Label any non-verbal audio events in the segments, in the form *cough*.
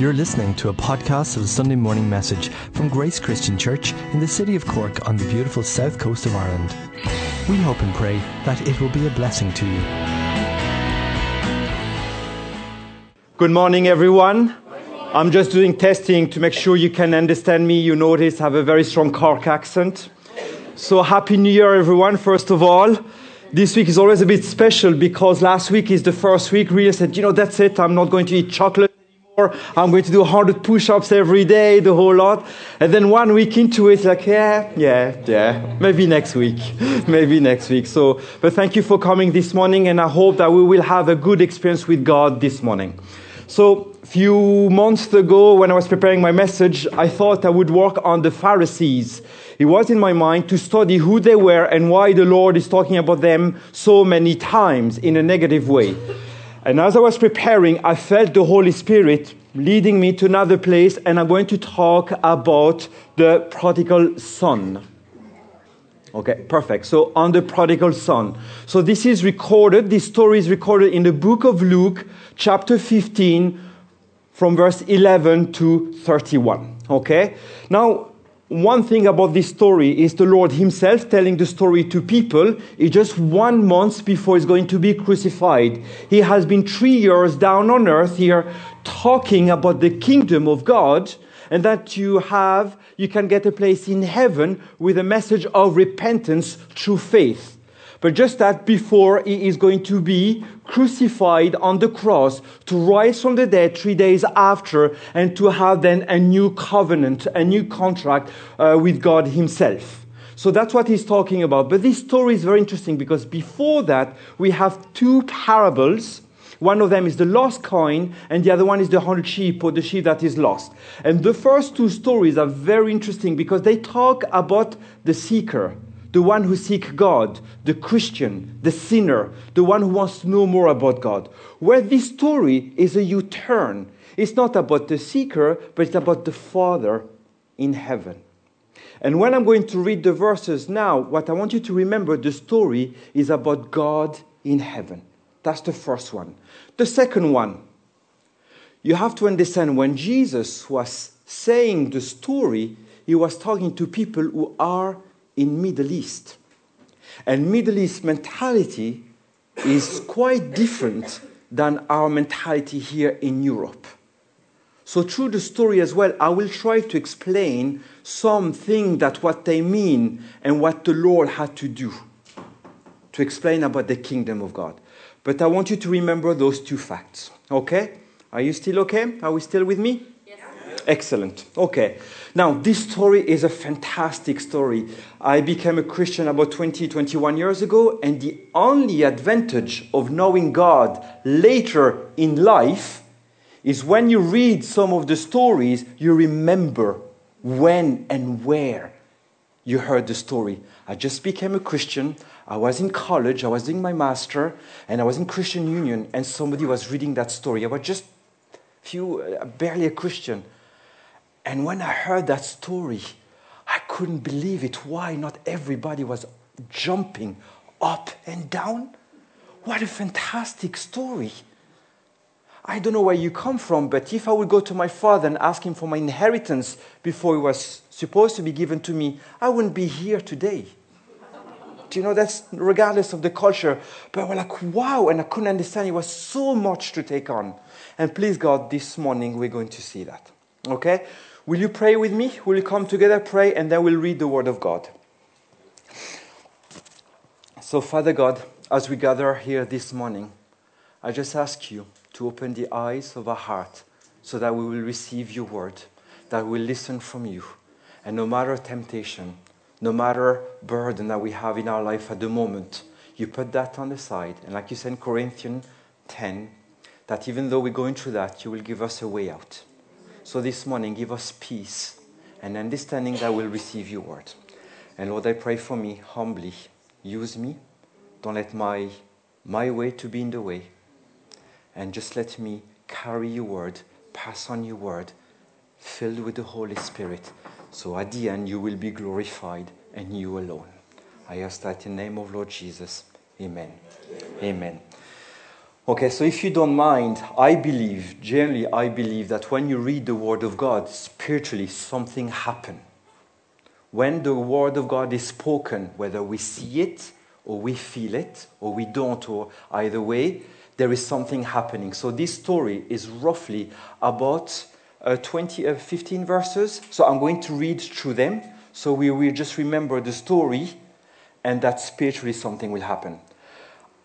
You're listening to a podcast of the Sunday morning message from Grace Christian Church in the city of Cork on the beautiful south coast of Ireland. We hope and pray that it will be a blessing to you. Good morning, everyone. I'm just doing testing to make sure you can understand me. You notice I have a very strong Cork accent. So, Happy New Year, everyone, first of all. This week is always a bit special because last week is the first week. Really said, you know, that's it. I'm not going to eat chocolate I'm going to do 100 push ups every day, the whole lot. And then one week into it, like, yeah, yeah, yeah, maybe next week. *laughs* maybe next week. So, but thank you for coming this morning. And I hope that we will have a good experience with God this morning. So, a few months ago, when I was preparing my message, I thought I would work on the Pharisees. It was in my mind to study who they were and why the Lord is talking about them so many times in a negative way. And as I was preparing, I felt the Holy Spirit leading me to another place, and I'm going to talk about the prodigal son. Okay, perfect. So, on the prodigal son. So, this is recorded, this story is recorded in the book of Luke, chapter 15, from verse 11 to 31. Okay? Now, one thing about this story is the Lord Himself telling the story to people is just one month before He's going to be crucified. He has been three years down on earth here talking about the kingdom of God and that you have, you can get a place in heaven with a message of repentance through faith. But just that before he is going to be crucified on the cross to rise from the dead three days after and to have then a new covenant, a new contract uh, with God himself. So that's what he's talking about. But this story is very interesting because before that, we have two parables. One of them is the lost coin, and the other one is the hundred sheep or the sheep that is lost. And the first two stories are very interesting because they talk about the seeker, the one who seeks God, the Christian, the sinner, the one who wants to know more about God. Where this story is a U turn. It's not about the seeker, but it's about the Father in heaven. And when I'm going to read the verses now, what I want you to remember the story is about God in heaven. That's the first one. The second one, you have to understand when Jesus was saying the story, he was talking to people who are in Middle East. And Middle East mentality is quite different than our mentality here in Europe. So through the story as well, I will try to explain something that what they mean and what the Lord had to do to explain about the kingdom of God. But I want you to remember those two facts. Okay? Are you still okay? Are we still with me? Excellent. Okay. Now, this story is a fantastic story. I became a Christian about 20, 21 years ago, and the only advantage of knowing God later in life is when you read some of the stories, you remember when and where you heard the story. I just became a Christian. I was in college, I was doing my master, and I was in Christian Union, and somebody was reading that story. I was just few, uh, barely a Christian. And when I heard that story, I couldn't believe it. Why not everybody was jumping up and down? What a fantastic story. I don't know where you come from, but if I would go to my father and ask him for my inheritance before it was supposed to be given to me, I wouldn't be here today. Do you know that's regardless of the culture? But we're like, wow, and I couldn't understand. It was so much to take on. And please, God, this morning we're going to see that. Okay? Will you pray with me? Will you come together, pray, and then we'll read the Word of God? So, Father God, as we gather here this morning, I just ask you to open the eyes of our heart so that we will receive your word, that we will listen from you. And no matter temptation, no matter burden that we have in our life at the moment, you put that on the side. And like you said in Corinthians 10, that even though we're going through that, you will give us a way out. So this morning, give us peace and understanding that we'll receive your word. And Lord, I pray for me humbly. Use me. Don't let my, my way to be in the way. And just let me carry your word, pass on your word, filled with the Holy Spirit. So at the end, you will be glorified and you alone. I ask that in the name of Lord Jesus. Amen. Amen. Amen. Okay, so if you don't mind, I believe, generally, I believe that when you read the Word of God, spiritually, something happens. When the Word of God is spoken, whether we see it or we feel it or we don't, or either way, there is something happening. So this story is roughly about uh, 20, uh, 15 verses. So I'm going to read through them. So we will just remember the story and that spiritually something will happen.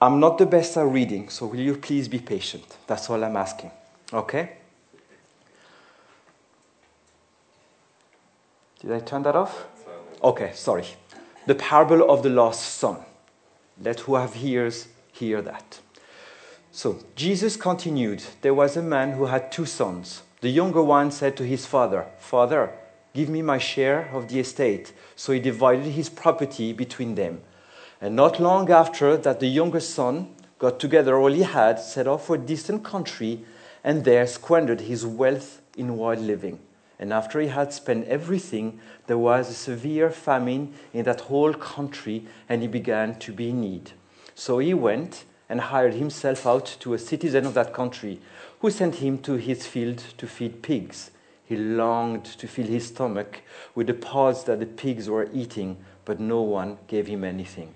I'm not the best at reading, so will you please be patient? That's all I'm asking. Okay? Did I turn that off? Okay, sorry. The parable of the lost son. Let who have ears hear that. So Jesus continued There was a man who had two sons. The younger one said to his father, Father, give me my share of the estate. So he divided his property between them. And not long after that, the younger son got together all he had, set off for a distant country, and there squandered his wealth in wild living. And after he had spent everything, there was a severe famine in that whole country, and he began to be in need. So he went and hired himself out to a citizen of that country, who sent him to his field to feed pigs. He longed to fill his stomach with the pods that the pigs were eating, but no one gave him anything.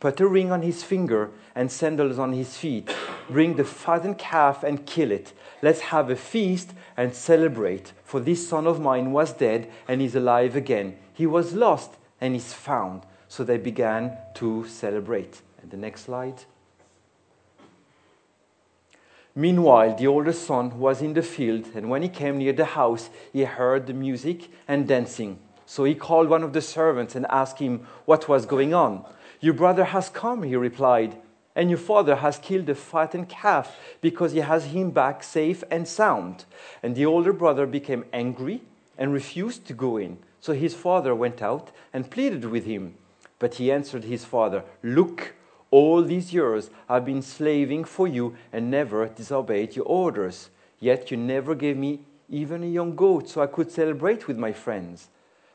Put a ring on his finger and sandals on his feet. Bring the fattened calf and kill it. Let's have a feast and celebrate. For this son of mine was dead and is alive again. He was lost and is found. So they began to celebrate. And the next slide. Meanwhile, the older son was in the field, and when he came near the house, he heard the music and dancing. So he called one of the servants and asked him what was going on. Your brother has come, he replied, and your father has killed the fattened calf because he has him back safe and sound. And the older brother became angry and refused to go in. So his father went out and pleaded with him. But he answered his father, Look, all these years I've been slaving for you and never disobeyed your orders. Yet you never gave me even a young goat so I could celebrate with my friends.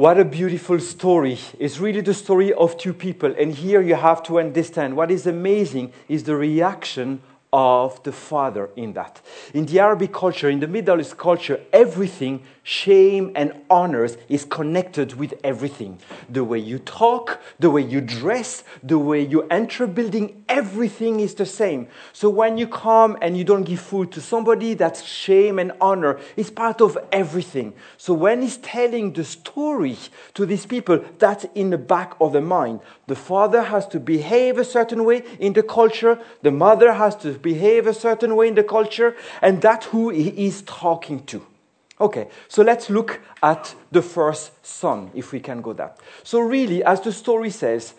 What a beautiful story. It's really the story of two people. And here you have to understand what is amazing is the reaction of the father in that. In the Arabic culture, in the Middle East culture, everything, shame and honors, is connected with everything. The way you talk, the way you dress, the way you enter a building, everything is the same. So when you come and you don't give food to somebody, that's shame and honor. It's part of everything. So when he's telling the story to these people, that's in the back of the mind. The father has to behave a certain way in the culture, the mother has to behave a certain way in the culture, and that's who he is talking to. Okay, so let's look at the first son, if we can go that. So, really, as the story says,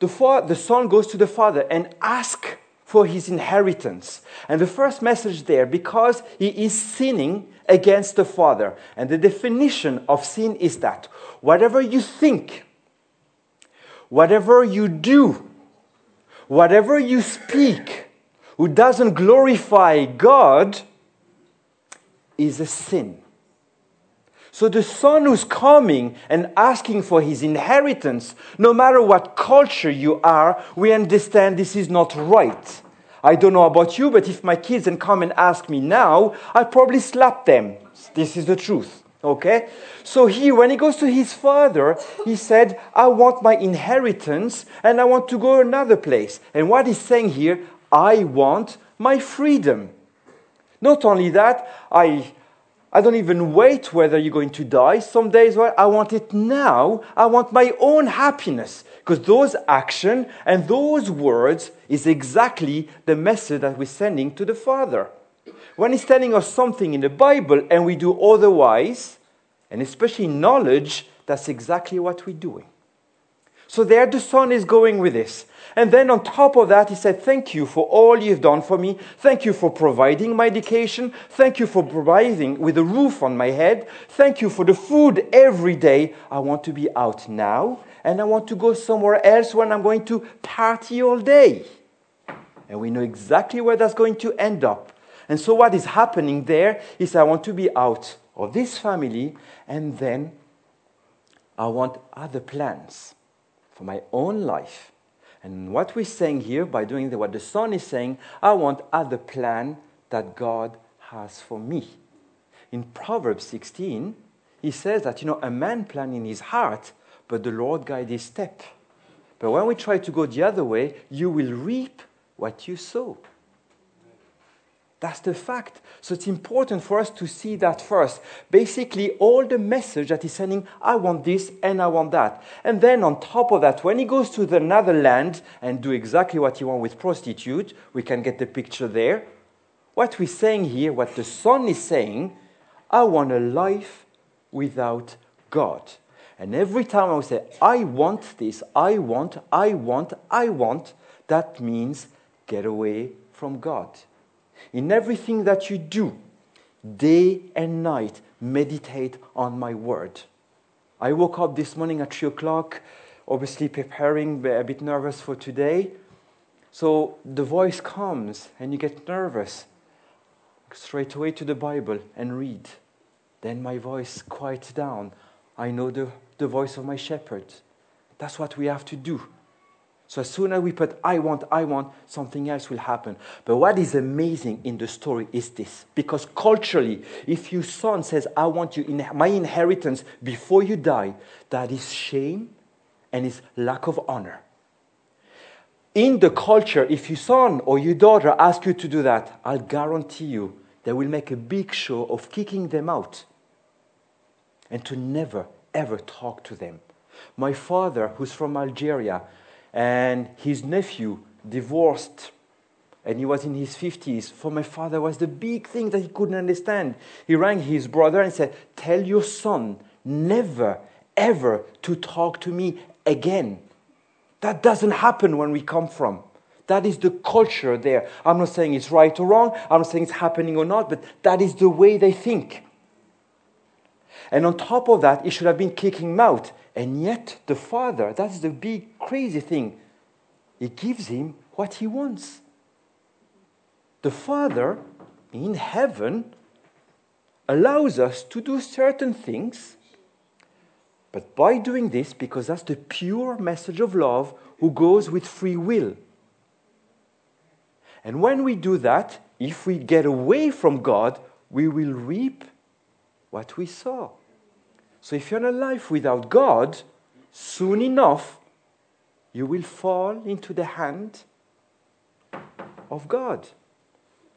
the, fa- the son goes to the father and asks for his inheritance. And the first message there, because he is sinning against the father. And the definition of sin is that whatever you think, whatever you do, whatever you speak, who doesn't glorify God is a sin. So the son who's coming and asking for his inheritance, no matter what culture you are, we understand this is not right. I don't know about you, but if my kids then come and ask me now, I'd probably slap them. This is the truth. Okay? So here, when he goes to his father, he said, I want my inheritance and I want to go another place. And what he's saying here, I want my freedom. Not only that, I, I don't even wait whether you're going to die. Some days, well, I want it now. I want my own happiness. Because those action and those words is exactly the message that we're sending to the Father. When He's telling us something in the Bible and we do otherwise, and especially knowledge, that's exactly what we're doing. So there the Son is going with this. And then on top of that, he said, Thank you for all you've done for me. Thank you for providing my education. Thank you for providing with a roof on my head. Thank you for the food every day. I want to be out now, and I want to go somewhere else when I'm going to party all day. And we know exactly where that's going to end up. And so, what is happening there is I want to be out of this family, and then I want other plans for my own life. And what we're saying here, by doing what the Son is saying, I want other plan that God has for me. In Proverbs 16, he says that, you know, a man plan in his heart, but the Lord guide his step. But when we try to go the other way, you will reap what you sow. That's the fact. So it's important for us to see that first. Basically, all the message that he's sending, I want this and I want that. And then on top of that, when he goes to the another land and do exactly what he wants with prostitute, we can get the picture there. What we're saying here, what the son is saying, I want a life without God. And every time I say, I want this, I want, I want, I want, that means get away from God. In everything that you do, day and night, meditate on my word. I woke up this morning at 3 o'clock, obviously preparing, a bit nervous for today. So the voice comes and you get nervous. Straight away to the Bible and read. Then my voice quiets down. I know the, the voice of my shepherd. That's what we have to do. So as soon as we put I want, I want, something else will happen. But what is amazing in the story is this. Because culturally, if your son says, I want you in my inheritance before you die, that is shame and is lack of honor. In the culture, if your son or your daughter ask you to do that, I'll guarantee you they will make a big show of kicking them out and to never, ever talk to them. My father, who's from Algeria, and his nephew divorced and he was in his 50s. For my father was the big thing that he couldn't understand. He rang his brother and said, Tell your son never, ever to talk to me again. That doesn't happen when we come from. That is the culture there. I'm not saying it's right or wrong, I'm not saying it's happening or not, but that is the way they think. And on top of that, he should have been kicking him out. And yet, the Father, that's the big crazy thing, He gives him what he wants. The Father in heaven allows us to do certain things, but by doing this, because that's the pure message of love who goes with free will. And when we do that, if we get away from God, we will reap what we saw. So if you're in a life without God, soon enough, you will fall into the hand of God.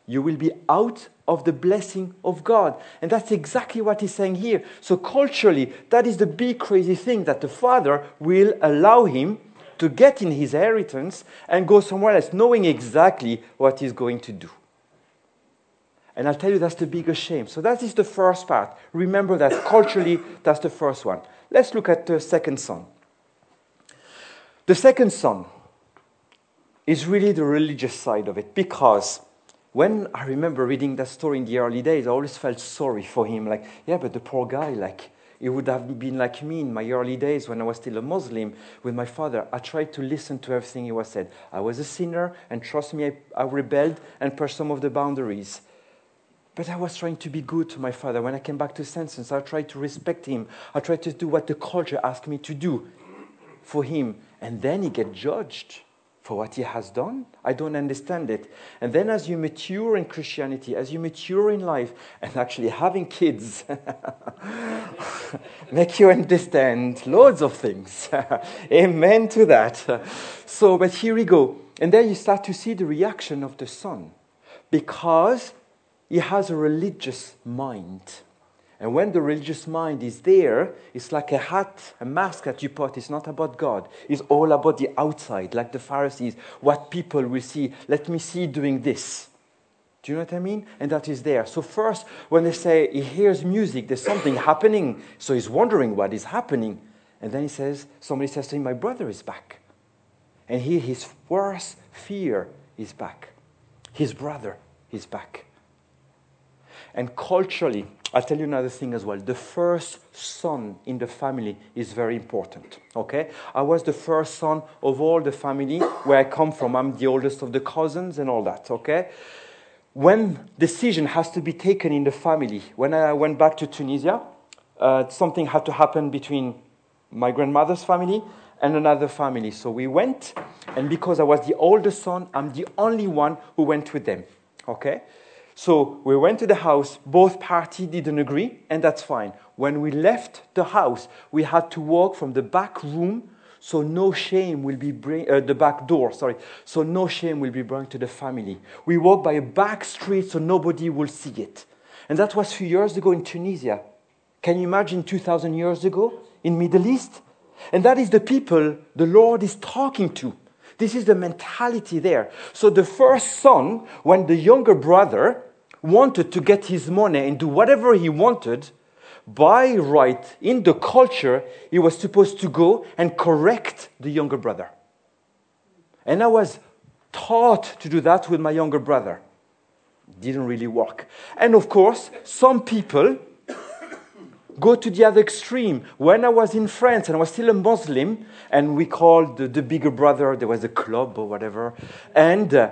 You will be out of the blessing of God. And that's exactly what he's saying here. So, culturally, that is the big crazy thing that the father will allow him to get in his inheritance and go somewhere else, knowing exactly what he's going to do. And I'll tell you that's the biggest shame. So that is the first part. Remember that culturally, that's the first one. Let's look at the second son. The second son is really the religious side of it because when I remember reading that story in the early days, I always felt sorry for him. Like, yeah, but the poor guy, like, he would have been like me in my early days when I was still a Muslim with my father. I tried to listen to everything he was said. I was a sinner, and trust me, I, I rebelled and pushed some of the boundaries. But I was trying to be good to my father. When I came back to Senses, I tried to respect him. I tried to do what the culture asked me to do for him. And then he get judged for what he has done. I don't understand it. And then as you mature in Christianity, as you mature in life, and actually having kids *laughs* make you understand loads of things. *laughs* Amen to that. So, but here we go. And then you start to see the reaction of the son because he has a religious mind. And when the religious mind is there, it's like a hat, a mask that you put. It's not about God. It's all about the outside, like the Pharisees, what people will see. Let me see doing this. Do you know what I mean? And that is there. So, first, when they say he hears music, there's something happening. So he's wondering what is happening. And then he says, somebody says to him, My brother is back. And here his worst fear is back. His brother is back. And culturally, I'll tell you another thing as well. The first son in the family is very important. Okay? I was the first son of all the family where I come from. I'm the oldest of the cousins and all that. Okay? When decision has to be taken in the family, when I went back to Tunisia, uh, something had to happen between my grandmother's family and another family. So we went, and because I was the oldest son, I'm the only one who went with them. Okay? So we went to the house, both parties didn't agree, and that's fine. When we left the house, we had to walk from the back room, so no shame will be bring, uh, the back door, sorry, so no shame will be brought to the family. We walk by a back street so nobody will see it. And that was a few years ago in Tunisia. Can you imagine 2,000 years ago in Middle East? And that is the people the Lord is talking to. This is the mentality there. So the first son, when the younger brother wanted to get his money and do whatever he wanted, by right, in the culture, he was supposed to go and correct the younger brother. And I was taught to do that with my younger brother. Didn't really work. And of course, some people *coughs* go to the other extreme. When I was in France and I was still a Muslim, and we called the, the bigger brother, there was a club or whatever, and uh,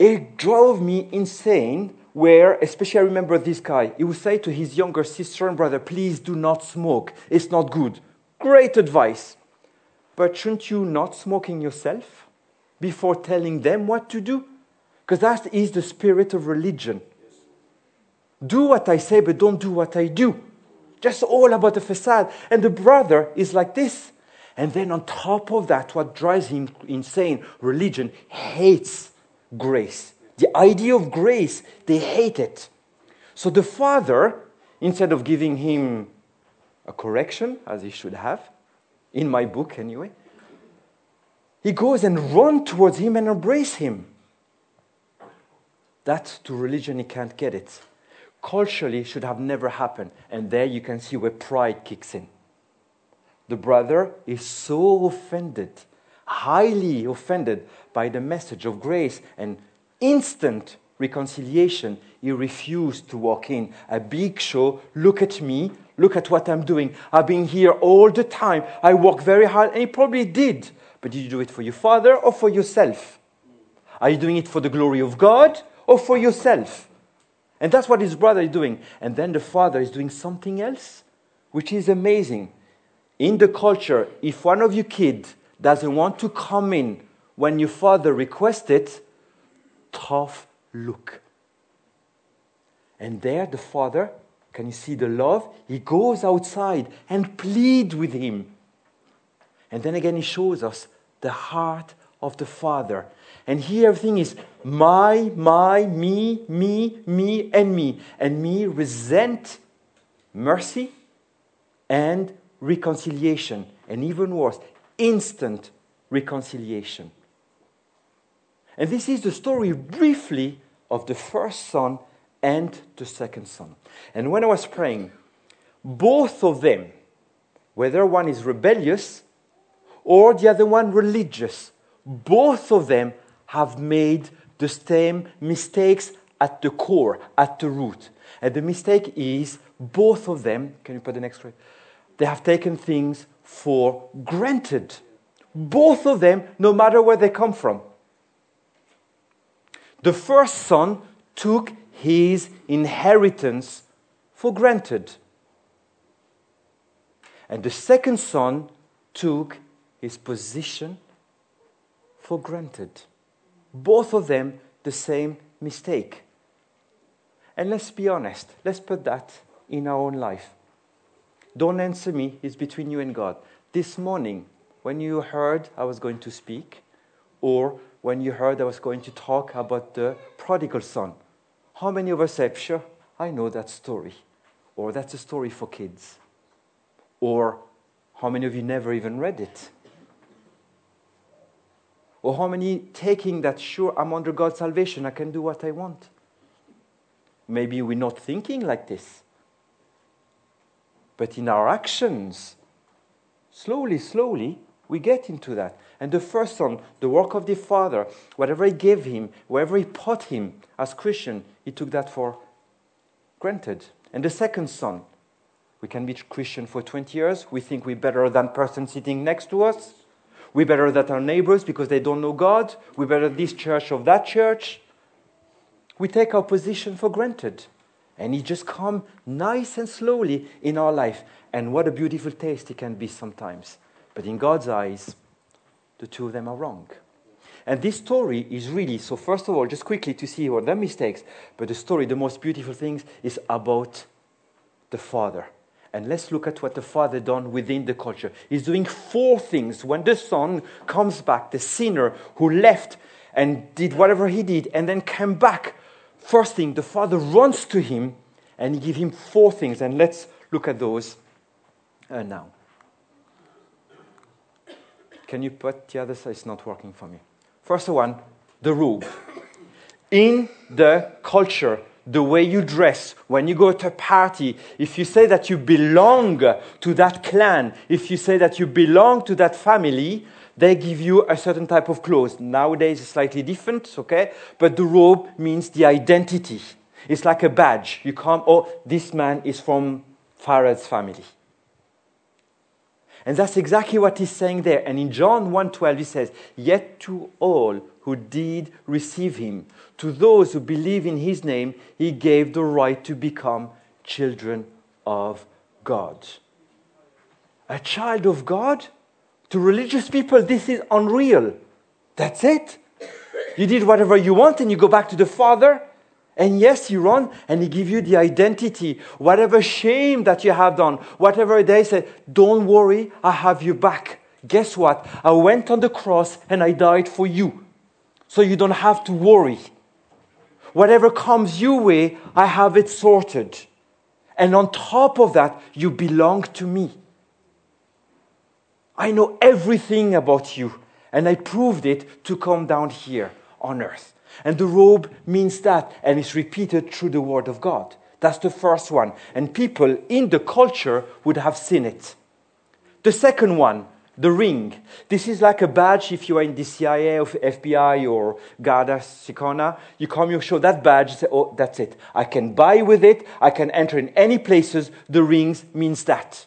it drove me insane where, especially I remember this guy, he would say to his younger sister and brother, please do not smoke. It's not good. Great advice. But shouldn't you not smoking yourself before telling them what to do? Because that is the spirit of religion. Do what I say, but don't do what I do. Just all about the facade. And the brother is like this. And then on top of that, what drives him insane, religion hates grace. The idea of grace, they hate it. So the father, instead of giving him a correction, as he should have, in my book anyway, he goes and runs towards him and embrace him. That to religion he can't get it. Culturally should have never happened. And there you can see where pride kicks in. The brother is so offended, highly offended by the message of grace and instant reconciliation, he refused to walk in. A big show, look at me, look at what I'm doing. I've been here all the time. I work very hard, and he probably did. But did you do it for your father or for yourself? Are you doing it for the glory of God or for yourself? And that's what his brother is doing. And then the father is doing something else, which is amazing. In the culture, if one of your kids doesn't want to come in when your father requests it, tough look. And there, the father, can you see the love? He goes outside and pleads with him. And then again, he shows us the heart of the father. And here, everything is my, my, me, me, me, and me. And me resent mercy and reconciliation. And even worse, instant reconciliation. And this is the story briefly of the first son and the second son. And when I was praying, both of them, whether one is rebellious or the other one religious, both of them have made the same mistakes at the core, at the root. And the mistake is both of them, can you put the next slide? They have taken things for granted. Both of them, no matter where they come from. The first son took his inheritance for granted. And the second son took his position for granted. Both of them the same mistake. And let's be honest, let's put that in our own life. Don't answer me, it's between you and God. This morning, when you heard I was going to speak, or when you heard I was going to talk about the prodigal son, how many of us said, Sure, I know that story? Or that's a story for kids? Or how many of you never even read it? Or how many taking that, sure, I'm under God's salvation, I can do what I want? Maybe we're not thinking like this. But in our actions, slowly, slowly, we get into that. And the first son, the work of the Father, whatever He gave him, wherever He put him as Christian, He took that for granted. And the second son, we can be Christian for 20 years. We think we're better than person sitting next to us. We're better than our neighbors because they don't know God. We're better this church of that church. We take our position for granted. And He just come nice and slowly in our life. And what a beautiful taste it can be sometimes. But in God's eyes, the two of them are wrong. And this story is really, so first of all, just quickly to see what their mistakes, but the story, the most beautiful things, is about the father. And let's look at what the father done within the culture. He's doing four things. When the son comes back, the sinner who left and did whatever he did and then came back, first thing, the father runs to him and he gives him four things. And let's look at those uh, now. Can you put the other side? It's not working for me. First one, the robe. In the culture, the way you dress, when you go to a party, if you say that you belong to that clan, if you say that you belong to that family, they give you a certain type of clothes. Nowadays it's slightly different, okay? But the robe means the identity. It's like a badge. You come, oh, this man is from Farad's family. And that's exactly what he's saying there. And in John 1:12 he says, "Yet to all who did receive him, to those who believe in his name, he gave the right to become children of God." A child of God? To religious people, this is unreal. That's it. You did whatever you want and you go back to the Father. And yes, you run and he give you the identity. Whatever shame that you have done, whatever they say, don't worry, I have you back. Guess what? I went on the cross and I died for you. So you don't have to worry. Whatever comes your way, I have it sorted. And on top of that, you belong to me. I know everything about you, and I proved it to come down here on earth. And the robe means that, and it's repeated through the Word of God. That's the first one. And people in the culture would have seen it. The second one, the ring. This is like a badge if you are in the CIA or FBI or Garda Síochána. You come, you show that badge, say, oh, that's it. I can buy with it, I can enter in any places. The rings means that.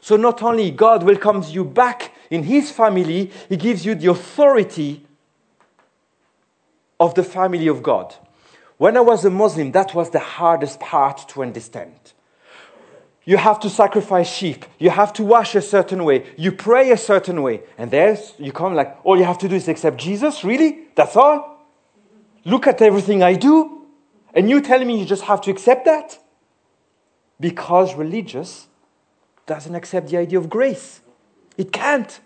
So not only God welcomes you back in His family, He gives you the authority of the family of God. When I was a Muslim, that was the hardest part to understand. You have to sacrifice sheep. You have to wash a certain way. You pray a certain way. And there's, you come like, all you have to do is accept Jesus? Really? That's all? Look at everything I do. And you tell me you just have to accept that? Because religious doesn't accept the idea of grace. It can't.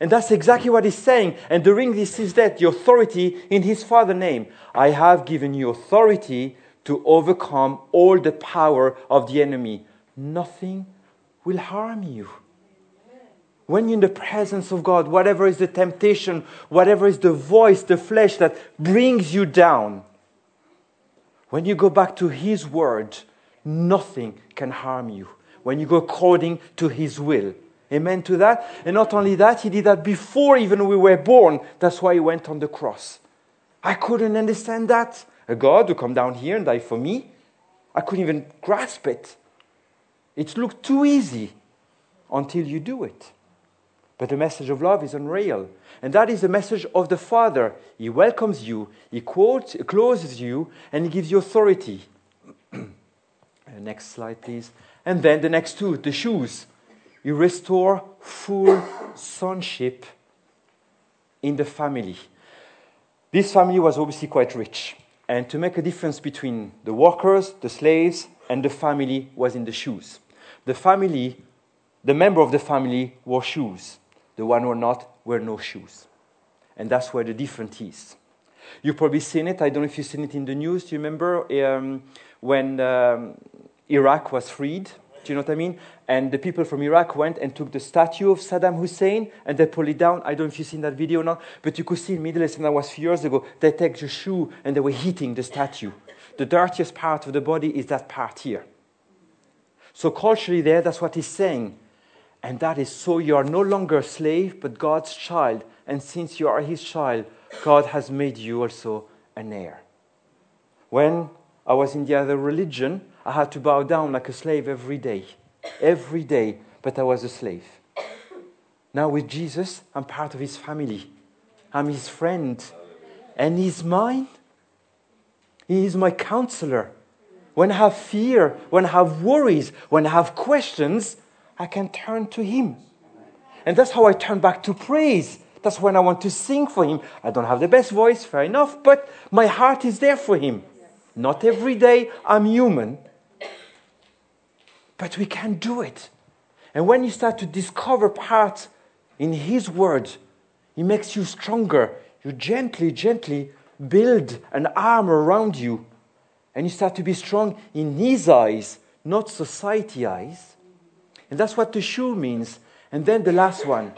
And that's exactly what he's saying. And during this is that the authority in his Father's name. I have given you authority to overcome all the power of the enemy. Nothing will harm you. When you're in the presence of God, whatever is the temptation, whatever is the voice, the flesh that brings you down, when you go back to His word, nothing can harm you. When you go according to His will, Amen to that. And not only that, he did that before even we were born. That's why he went on the cross. I couldn't understand that. A God who come down here and die for me. I couldn't even grasp it. It looked too easy until you do it. But the message of love is unreal. And that is the message of the Father. He welcomes you, He quotes, closes you, and He gives you authority. *clears throat* Uh, next slide, please. And then the next two, the shoes. You restore full sonship in the family. This family was obviously quite rich. And to make a difference between the workers, the slaves, and the family was in the shoes. The family, the member of the family wore shoes. The one who were not wear no shoes. And that's where the difference is. You've probably seen it. I don't know if you've seen it in the news. Do you remember um, when um, Iraq was freed? Do you know what I mean? And the people from Iraq went and took the statue of Saddam Hussein and they pulled it down. I don't know if you've seen that video or not, but you could see in Middle East, and that was a few years ago, they take the shoe and they were hitting the statue. The dirtiest part of the body is that part here. So culturally there, that's what he's saying. And that is so you are no longer a slave, but God's child. And since you are his child, God has made you also an heir. When I was in the other religion, I had to bow down like a slave every day. Every day, but I was a slave. Now with Jesus, I'm part of his family. I'm his friend. And he's mine. He is my counselor. When I have fear, when I have worries, when I have questions, I can turn to him. And that's how I turn back to praise. That's when I want to sing for him. I don't have the best voice, fair enough, but my heart is there for him. Not every day, I'm human. But we can do it. And when you start to discover parts in His Word, He makes you stronger. You gently, gently build an arm around you. And you start to be strong in His eyes, not society eyes. And that's what the shoe means. And then the last one,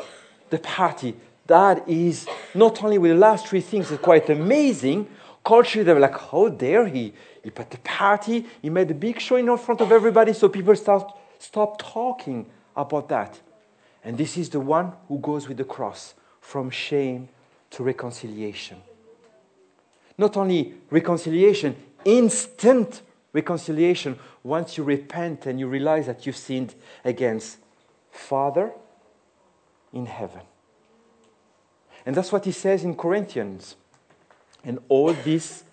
the party. That is not only with the last three things, it's quite amazing. Culturally, they were like, how dare he? He put the party, he made a big show in front of everybody, so people start, stop talking about that. And this is the one who goes with the cross from shame to reconciliation. Not only reconciliation, instant reconciliation once you repent and you realize that you've sinned against Father in heaven. And that's what he says in Corinthians. And all this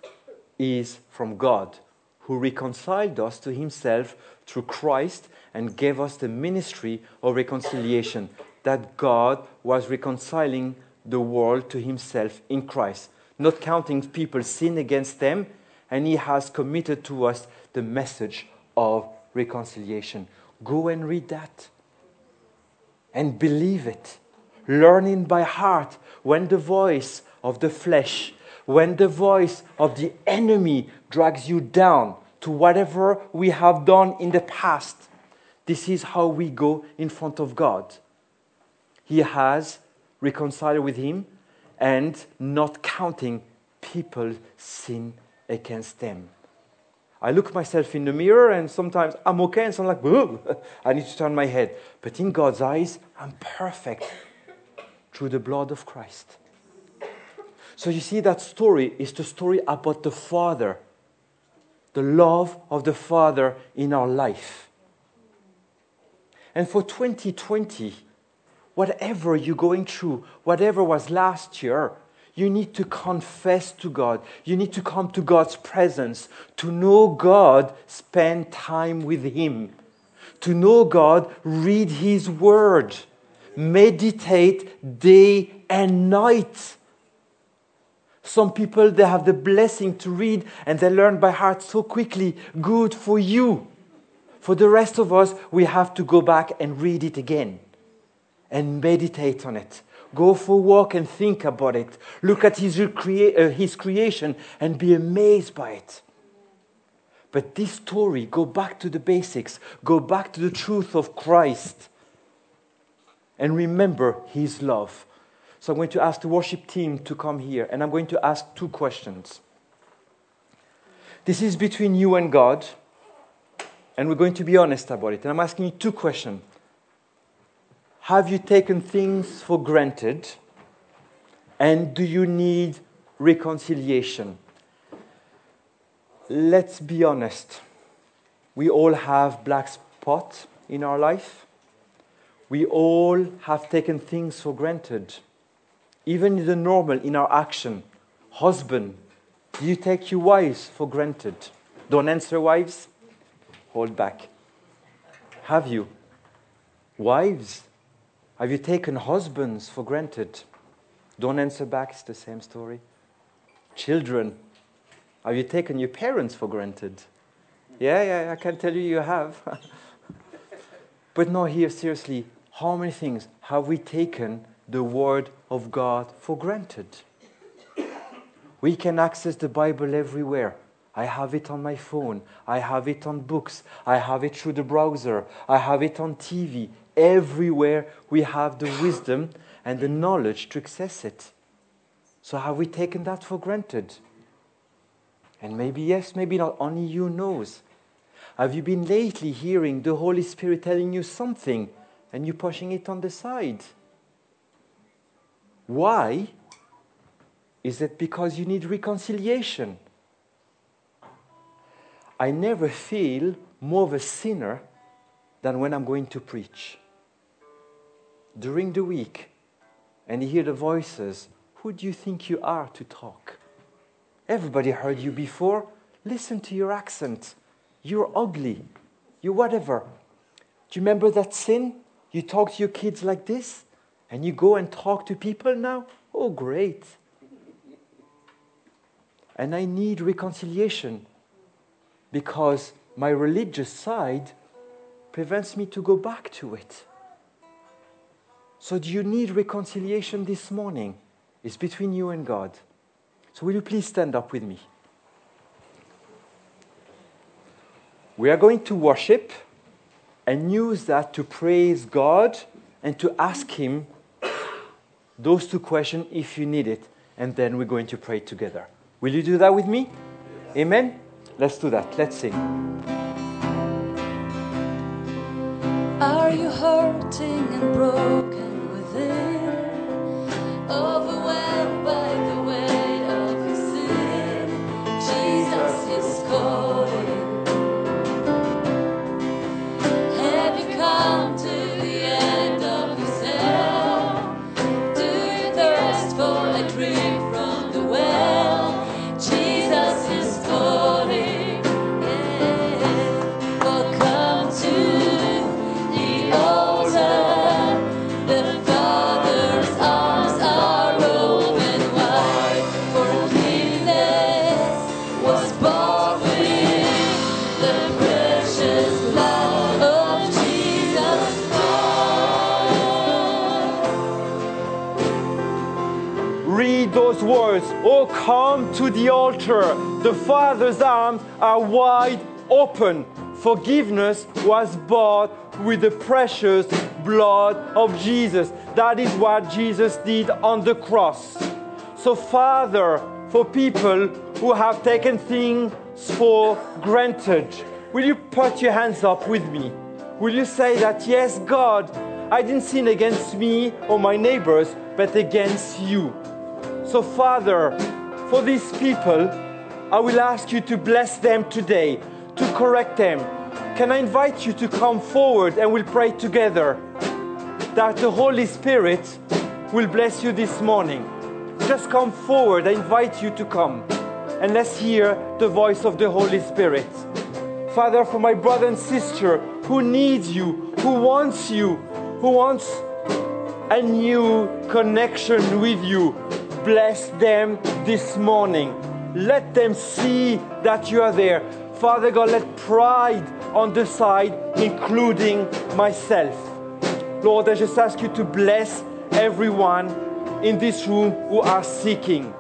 is from God, who reconciled us to himself through Christ and gave us the ministry of reconciliation. That God was reconciling the world to himself in Christ, not counting people's sin against them, and he has committed to us the message of reconciliation. Go and read that and believe it. Learning by heart when the voice of the flesh when the voice of the enemy drags you down to whatever we have done in the past, this is how we go in front of God. He has reconciled with Him and not counting people's sin against them. I look myself in the mirror and sometimes I'm okay and so I'm like, Boo! *laughs* I need to turn my head. But in God's eyes, I'm perfect through the blood of Christ. So you see, that story is the story about the Father, the love of the Father in our life. And for 2020, whatever you're going through, whatever was last year, you need to confess to God. You need to come to God's presence. To know God, spend time with Him. To know God, read His Word. Meditate day and night. Some people, they have the blessing to read and they learn by heart so quickly. Good for you. For the rest of us, we have to go back and read it again and meditate on it. Go for a walk and think about it. Look at his, recrea- uh, his creation and be amazed by it. But this story, go back to the basics, go back to the truth of Christ, and remember his love. So I'm going to ask the worship team to come here, and I'm going to ask two questions. This is between you and God, and we're going to be honest about it. And I'm asking you two questions. Have you taken things for granted? And do you need reconciliation? Let's be honest. We all have black spots in our life. we all have taken things for granted, even in the normal, in our action. Husband, do you take your wives for granted? Don't answer, wives. Hold back. Have you? Wives, have you taken husbands for granted? Don't answer back, it's the same story. Children, have you taken your parents for granted? Yeah, yeah, I can tell you you have. *laughs* but no, here, seriously, how many things have we taken the Word of God for granted? We can access the Bible everywhere. I have it on my phone. I have it on books. I have it through the browser. I have it on TV. Everywhere we have the wisdom and the knowledge to access it. So have we taken that for granted? And maybe yes, maybe not. Only you knows. Have you been lately hearing the Holy Spirit telling you something and you pushing it on the side? Why? Is it because you need reconciliation? I never feel more of a sinner than when I'm going to preach. During the week, and you hear the voices, who do you think you are to talk? Everybody heard you before. Listen to your accent. You're ugly. You're whatever. Do you remember that sin? You talk to your kids like this, and you go and talk to people now? Oh, great. And I need reconciliation because my religious side prevents me to go back to it. So, do you need reconciliation this morning? It's between you and God. So, will you please stand up with me? We are going to worship and use that to praise God and to ask Him those two questions if you need it. And then we're going to pray together. Will you do that with me? Yes. Amen? Let's do that. Let's sing. Are you hurting and broken within? Overwhelmed come to the altar. The Father's arms are wide open. Forgiveness was bought with the precious blood of Jesus. That is what Jesus did on the cross. So, Father, for people who have taken things for granted, will you put your hands up with me? Will you say that, yes, God, I didn't sin against me or my neighbors, but against you? So, Father, for these people, I will ask you to bless them today, to correct them. Can I invite you to come forward and we'll pray together that the Holy Spirit will bless you this morning? Just come forward. I invite you to come and let's hear the voice of the Holy Spirit. Father, for my brother and sister who needs you, who wants you, who wants a new connection with you, bless them this morning. Let them see that you are there. Father God, let pride on the side, including myself. Lord, I just ask you to bless everyone in this room who are seeking.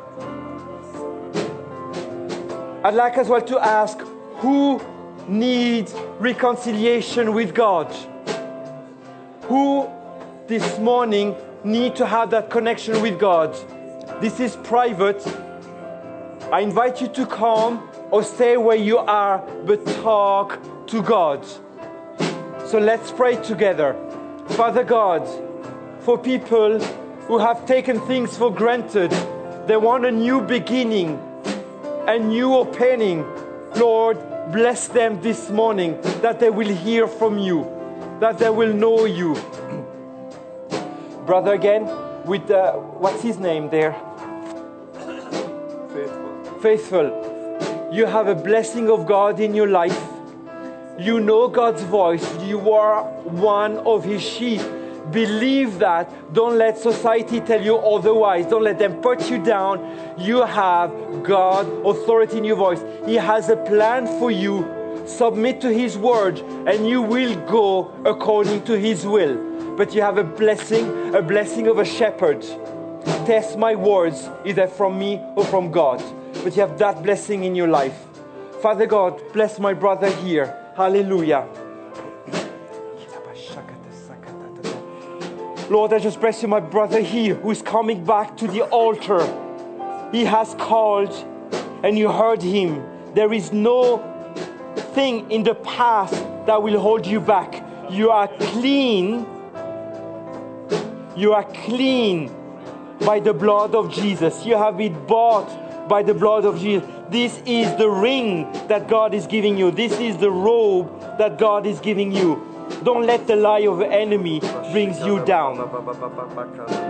I'd like as well to ask who needs reconciliation with God? Who this morning need to have that connection with God? This is private. I invite you to come or stay where you are, but talk to God. So let's pray together. Father God, for people who have taken things for granted, they want a new beginning, a new opening. Lord, bless them this morning that they will hear from you, that they will know you. Brother again, with uh, what's his name there? Faithful. Faithful. You have a blessing of God in your life. You know God's voice. You are one of his sheep. Believe that. Don't let society tell you otherwise. Don't let them put you down. You have God authority in your voice. He has a plan for you. Submit to his word and you will go according to his will. But you have a blessing, a blessing of a shepherd. Test my words, either from me or from God. But you have that blessing in your life. Father God, bless my brother here. Hallelujah. Lord, I just bless you, my brother here who is coming back to the altar. He has called and you heard him. There is no thing in the past that will hold you back. You are clean. You are clean by the blood of Jesus. You have been bought by the blood of Jesus. This is the ring that God is giving you. This is the robe that God is giving you. Don't let the lie of the enemy brings you down.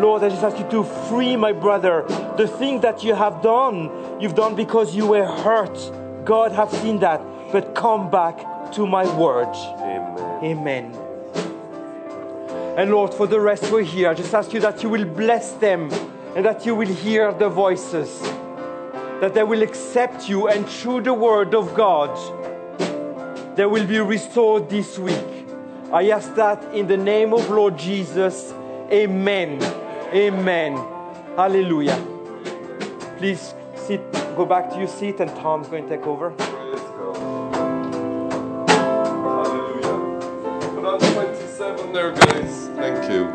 Lord, I just ask you to free my brother. The thing that you have done, you've done because you were hurt. God have seen that. But come back to my word. Amen. Amen. And Lord, for the rest we're here, I just ask you that you will bless them and that you will hear the voices, that they will accept you, and through the word of God, they will be restored this week. I ask that in the name of Lord Jesus. Amen. Amen. Hallelujah. Please sit, go back to your seat, and Tom's going to take over. Praise God. Hallelujah. Put on 27 there, guys. Thank you.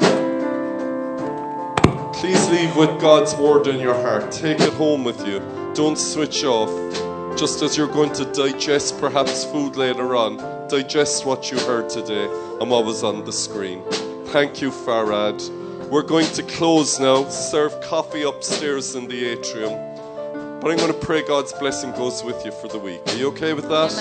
Please leave with God's word in your heart. Take it home with you. Don't switch off. Just as you're going to digest perhaps food later on, digest what you heard today and what was on the screen. Thank you, Farad. We're going to close now, serve coffee upstairs in the atrium. But I'm going to pray God's blessing goes with you for the week. Are you okay with that?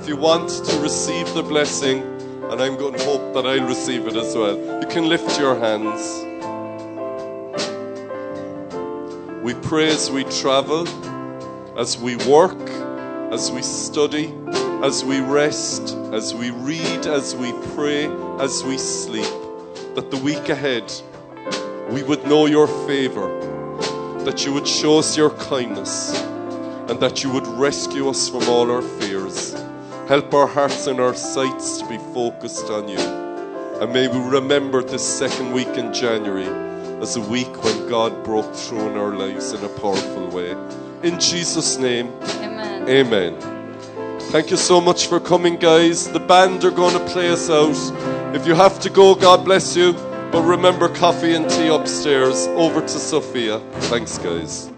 If you want to receive the blessing, and I'm going to hope that I'll receive it as well, you can lift your hands. We pray as we travel, as we work, as we study, as we rest, as we read, as we pray, as we sleep, that the week ahead we would know your favor, that you would show us your kindness, and that you would rescue us from all our fears. Help our hearts and our sights to be focused on you. And may we remember this second week in January as a week when God broke through in our lives in a powerful way. In Jesus' name, Amen. Amen. Thank you so much for coming, guys. The band are going to play us out. If you have to go, God bless you. But remember, coffee and tea upstairs. Over to Sophia. Thanks, guys.